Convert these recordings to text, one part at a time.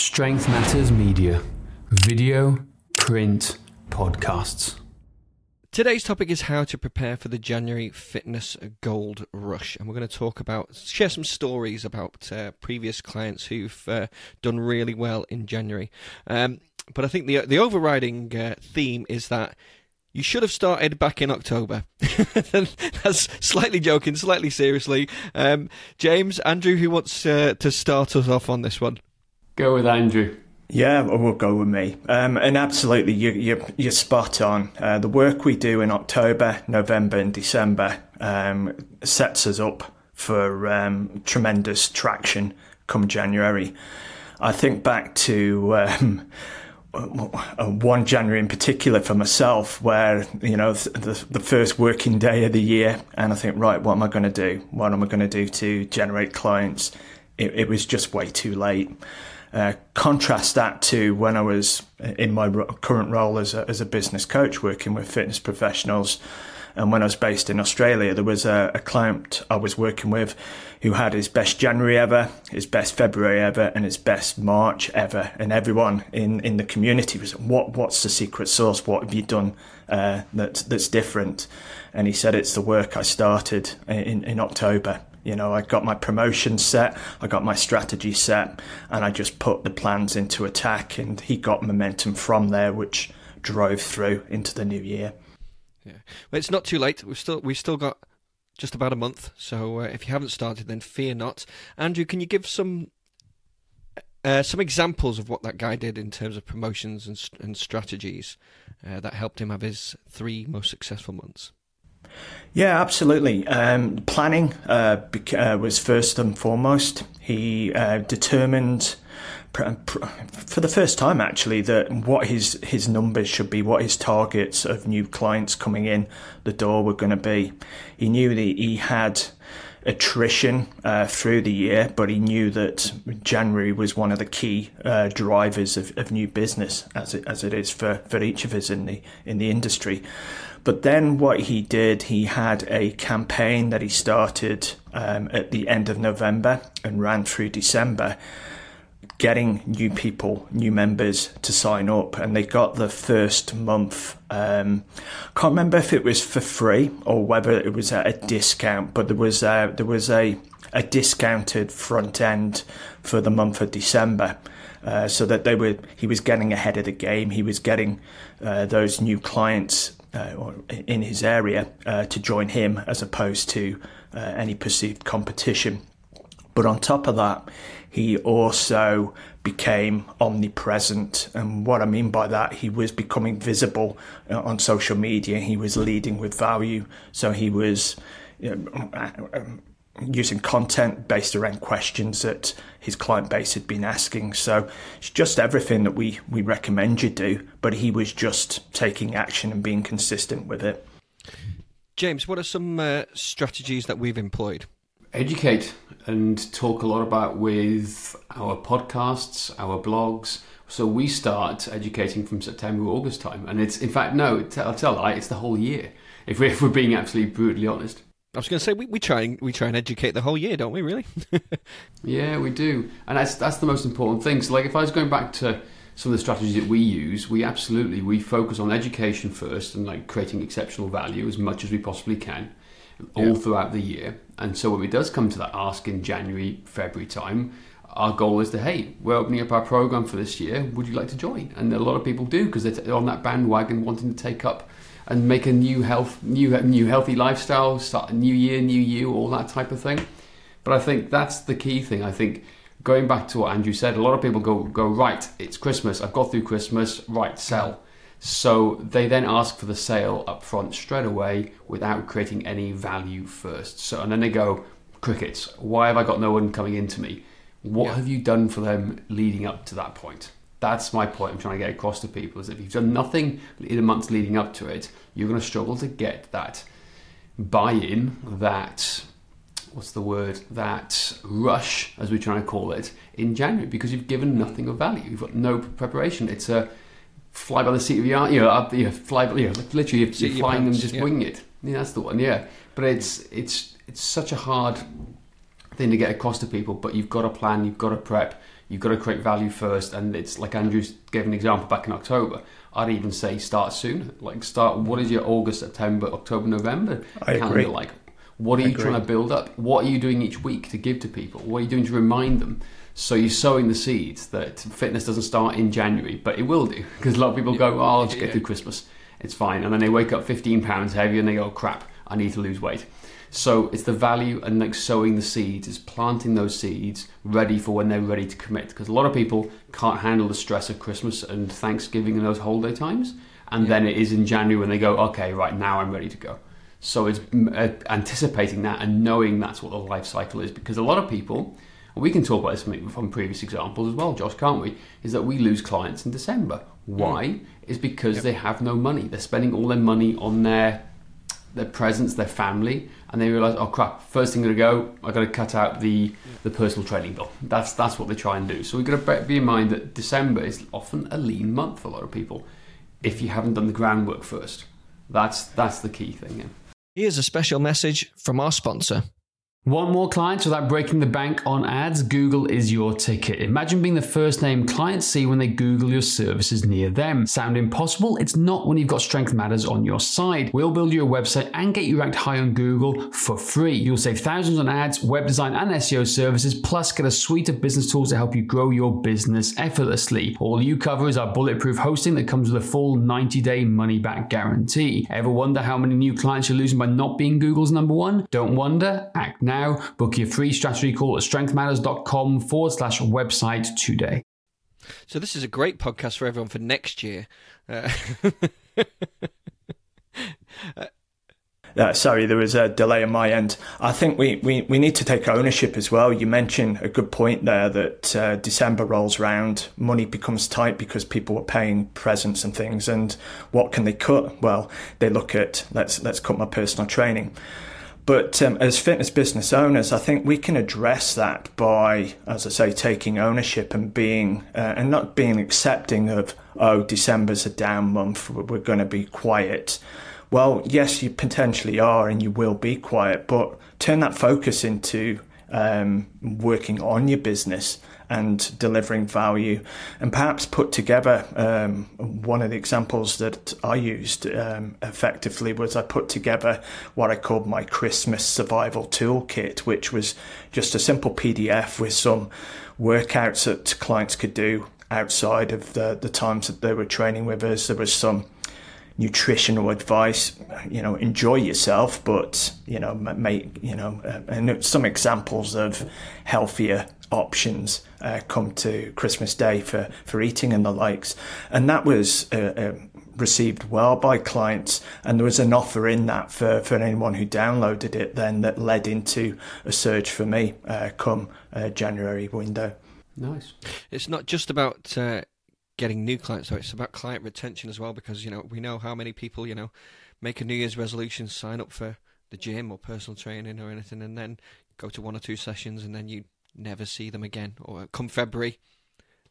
Strength Matters Media. Video, print, podcasts. Today's topic is how to prepare for the January Fitness Gold Rush, and we're going to talk about share some stories about uh, previous clients who've uh, done really well in January. Um, but I think the the overriding uh, theme is that you should have started back in October. That's slightly joking, slightly seriously. Um, James, Andrew, who wants uh, to start us off on this one? Go with Andrew. Yeah, we'll go with me. Um, and absolutely, you, you, you're spot on. Uh, the work we do in October, November, and December um, sets us up for um, tremendous traction come January. I think back to um, one January in particular for myself, where you know the, the first working day of the year, and I think, right, what am I going to do? What am I going to do to generate clients? It, it was just way too late. Uh, contrast that to when I was in my current role as a, as a business coach working with fitness professionals. And when I was based in Australia, there was a, a, client I was working with who had his best January ever, his best February ever, and his best March ever. And everyone in, in the community was, "What what's the secret sauce? What have you done uh, that that's different?" And he said, "It's the work I started in, in October." You know, I got my promotion set, I got my strategy set, and I just put the plans into attack. And he got momentum from there, which drove through into the new year. Yeah, well, it's not too late. We've still we've still got just about a month. So uh, if you haven't started, then fear not. Andrew, can you give some uh, some examples of what that guy did in terms of promotions and, and strategies uh, that helped him have his three most successful months? Yeah, absolutely. Um, planning uh, uh, was first and foremost. He uh, determined for the first time actually that what his his numbers should be, what his targets of new clients coming in the door were going to be. He knew that he had attrition uh, through the year, but he knew that January was one of the key uh, drivers of, of new business, as it as it is for, for each of us in the in the industry. But then what he did, he had a campaign that he started um, at the end of November and ran through December, getting new people, new members to sign up. And they got the first month, um, can't remember if it was for free or whether it was at a discount, but there was a, there was a, a discounted front end for the month of December. Uh, so that they were, he was getting ahead of the game. He was getting uh, those new clients or in his area uh, to join him as opposed to uh, any perceived competition. But on top of that, he also became omnipresent. And what I mean by that, he was becoming visible uh, on social media. He was leading with value. So he was you know, using content based around questions that his client base had been asking. So it's just everything that we, we recommend you do, but he was just taking action and being consistent with it. James, what are some uh, strategies that we've employed? Educate and talk a lot about with our podcasts, our blogs. So we start educating from September, August time, and it's in fact no, I'll tell you, it's the whole year. If we're, if we're being absolutely brutally honest. I was going to say we, we try and we try and educate the whole year, don't we? Really? yeah, we do, and that's that's the most important thing. So, like, if I was going back to some of the strategies that we use, we absolutely we focus on education first and like creating exceptional value as much as we possibly can, all yeah. throughout the year. And so, when it does come to that ask in January, February time, our goal is to hey, we're opening up our program for this year. Would you like to join? And a lot of people do because they're on that bandwagon, wanting to take up and make a new health, new new healthy lifestyle, start a new year, new you, all that type of thing. But I think that's the key thing. I think going back to what Andrew said, a lot of people go go right. It's Christmas. I've got through Christmas. Right, sell. So they then ask for the sale up front straight away without creating any value first. So and then they go, crickets. Why have I got no one coming into me? What yeah. have you done for them leading up to that point? That's my point I'm trying to get across to people is if you've done nothing in the months leading up to it, you're going to struggle to get that buy-in, that what's the word, that rush, as we're trying to call it, in January because you've given nothing of value. You've got no preparation. It's a fly by the seat of your you know, up, you fly, you know, literally you're, you're flying and just yeah. winging it. Yeah, that's the one. Yeah, but it's it's it's such a hard thing to get across to people. But you've got a plan. You've got to prep You've got to create value first, and it's like Andrew gave an example back in October. I'd even say start sooner. Like start. What is your August, September, October, November I calendar agree. like? What are I you agree. trying to build up? What are you doing each week to give to people? What are you doing to remind them? So you're sowing the seeds that fitness doesn't start in January, but it will do because a lot of people go, "Oh, I'll just get Yeah. through Christmas. It's fine," and then they wake up 15 pounds heavier and they go, oh, "Crap, I need to lose weight." So it's the value and like sowing the seeds, is planting those seeds ready for when they're ready to commit. Because a lot of people can't handle the stress of Christmas and Thanksgiving and those holiday times, and then it is in January when they go, "Okay, right now I'm ready to go." So it's mm, uh, anticipating that and knowing that's what the life cycle is. Because a lot of people, we can talk about this from- from previous examples as well, Josh, can't we? Is that we lose clients in December. Why? Is because they have no money. They're spending all their money on their their presents, their family, and they realise, oh crap! First thing to go, I got to cut out the the personal training bill. That's that's what they try and do. So we've got to be in mind that December is often a lean month for a lot of people. If you haven't done the groundwork first, that's that's the key thing. Yeah. Here's a special message from our sponsor. Want more clients without breaking the bank on ads? Google is your ticket. Imagine being the first name clients see when they Google your services near them. Sound impossible? It's not when you've got Strength Matters on your side. We'll build you a website and get you ranked high on Google for free. You'll save thousands on ads, web design, and SEO services, plus get a suite of business tools to help you grow your business effortlessly. All you cover is our bulletproof hosting that comes with a full 90 day money back guarantee. Ever wonder how many new clients you're losing by not being Google's number one? Don't wonder, act now. Book your free strategy call at strengthmatters.com forward slash website today. So this is a great podcast for everyone for next year. Uh, Uh, sorry, there was a delay on my end. I think we, we, we need to take ownership as well. You mentioned a good point there that uh, December rolls round, money becomes tight because people are paying presents and things. And what can they cut? Well, they look at let's let's cut my personal training. But um, as fitness business owners, I think we can address that by, as I say, taking ownership and being uh, and not being accepting of oh December's a down month, we're going to be quiet. Well, yes, you potentially are, and you will be quiet, but turn that focus into um, working on your business and delivering value, and perhaps put together um, one of the examples that I used um, effectively was I put together what I called my Christmas survival toolkit, which was just a simple PDF with some workouts that clients could do outside of the, the times that they were training with us. There was some nutritional advice you know enjoy yourself but you know make you know uh, and some examples of healthier options uh, come to christmas day for for eating and the likes and that was uh, uh, received well by clients and there was an offer in that for for anyone who downloaded it then that led into a surge for me uh, come uh, january window Nice. it's not just about getting new clients, So It's about client retention as well, because you know we know how many people you know make a New Year's resolution, sign up for the gym or personal training or anything, and then go to one or two sessions, and then you never see them again. Or come February,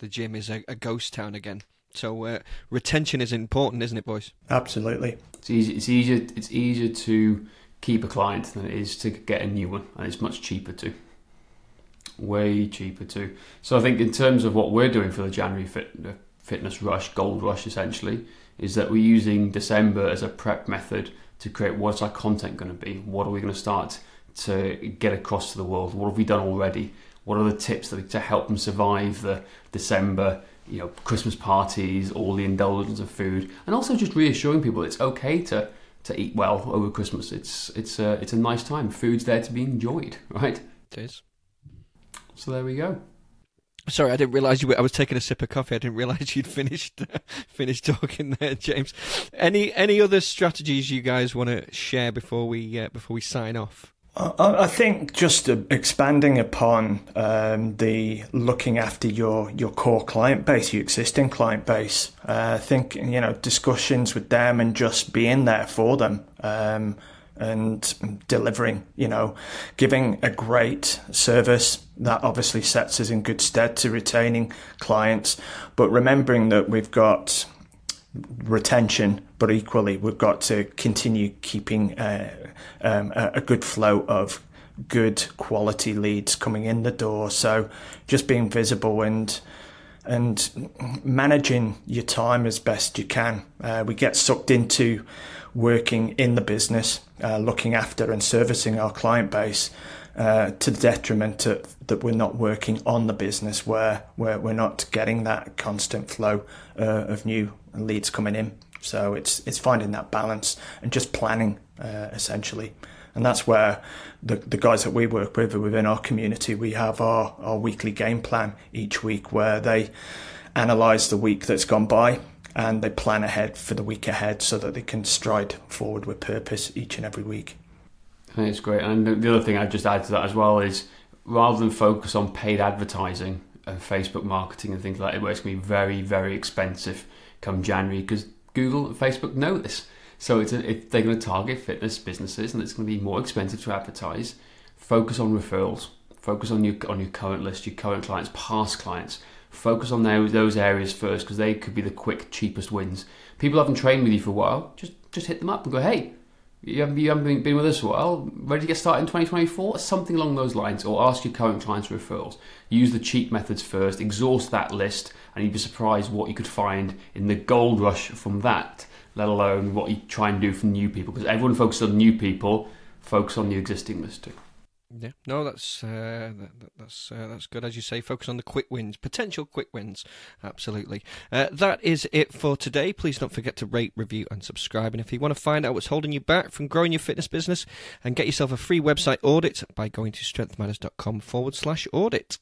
the gym is a, a ghost town again. So uh, retention is important, isn't it, boys? absolutely It's easy. It's easier. It's easier to keep a client than it is to get a new one, and it's much cheaper too. Way cheaper too. So I think in terms of what we're doing for the January fit, the fitness rush, gold rush, essentially, is that we're using December as a prep method to create what's our content going to be. What are we going to start to get across to the world? What have we done already? What are the tips that to help them survive the December? You know, Christmas parties, all the indulgence of food, and also just reassuring people it's okay to to eat well over Christmas. It's it's a it's a nice time. Food's there to be enjoyed, right? It is. So there we go. Sorry, I didn't realise you. Were, I was taking a sip of coffee. I didn't realise you'd finished finished talking there, James. Any any other strategies you guys want to share before we uh, before we sign off? I I think just uh, expanding upon um, the looking after your, your core client base, your existing client base. Uh, I think you know discussions with them and just being there for them um, and delivering. You know, giving a great service that obviously sets us in good stead to retaining clients. But remembering that we've got retention, but equally we've got to continue keeping uh, um, a, a good flow of good quality leads coming in the door. So just being visible and and managing your time as best you can. Uh, we get sucked into working in the business, uh, looking after and servicing our client base. Uh, to the detriment to, that we're not working on the business where, where we're not getting that constant flow uh, of new leads coming in. So it's it's finding that balance and just planning uh, essentially, and that's where the the guys that we work with within our community we have our our weekly game plan each week where they analyze the week that's gone by and they plan ahead for the week ahead so that they can stride forward with purpose each and every week. I think it's great. And the other thing I'd just add to that as well is rather than focus on paid advertising and Facebook marketing and things like that, where it's going to be very, very expensive come January because Google and Facebook know this. So it's a, they're going to target fitness businesses and it's going to be more expensive to advertise, focus on referrals. Focus on your on your current list, your current clients, past clients. Focus on those those areas first because they could be the quick, cheapest wins. People haven't trained with you for a while. Just just hit them up and go, hey, you haven't, you haven't been with us for a while, ready to get started in 2024? Something along those lines, or ask your current clients for referrals. Use the cheap methods first, exhaust that list, and you'd be surprised what you could find in the gold rush from that, let alone what you try and do for new people. Because everyone focuses on new people, focus on the existing list too. Yeah, no, that's uh, that, that's uh, that's good. As you say, focus on the quick wins, potential quick wins. Absolutely. Uh, that is it for today. Please don't forget to rate, review, and subscribe. And if you want to find out what's holding you back from growing your fitness business, and get yourself a free website audit by going to strengthmatters.com forward slash audit.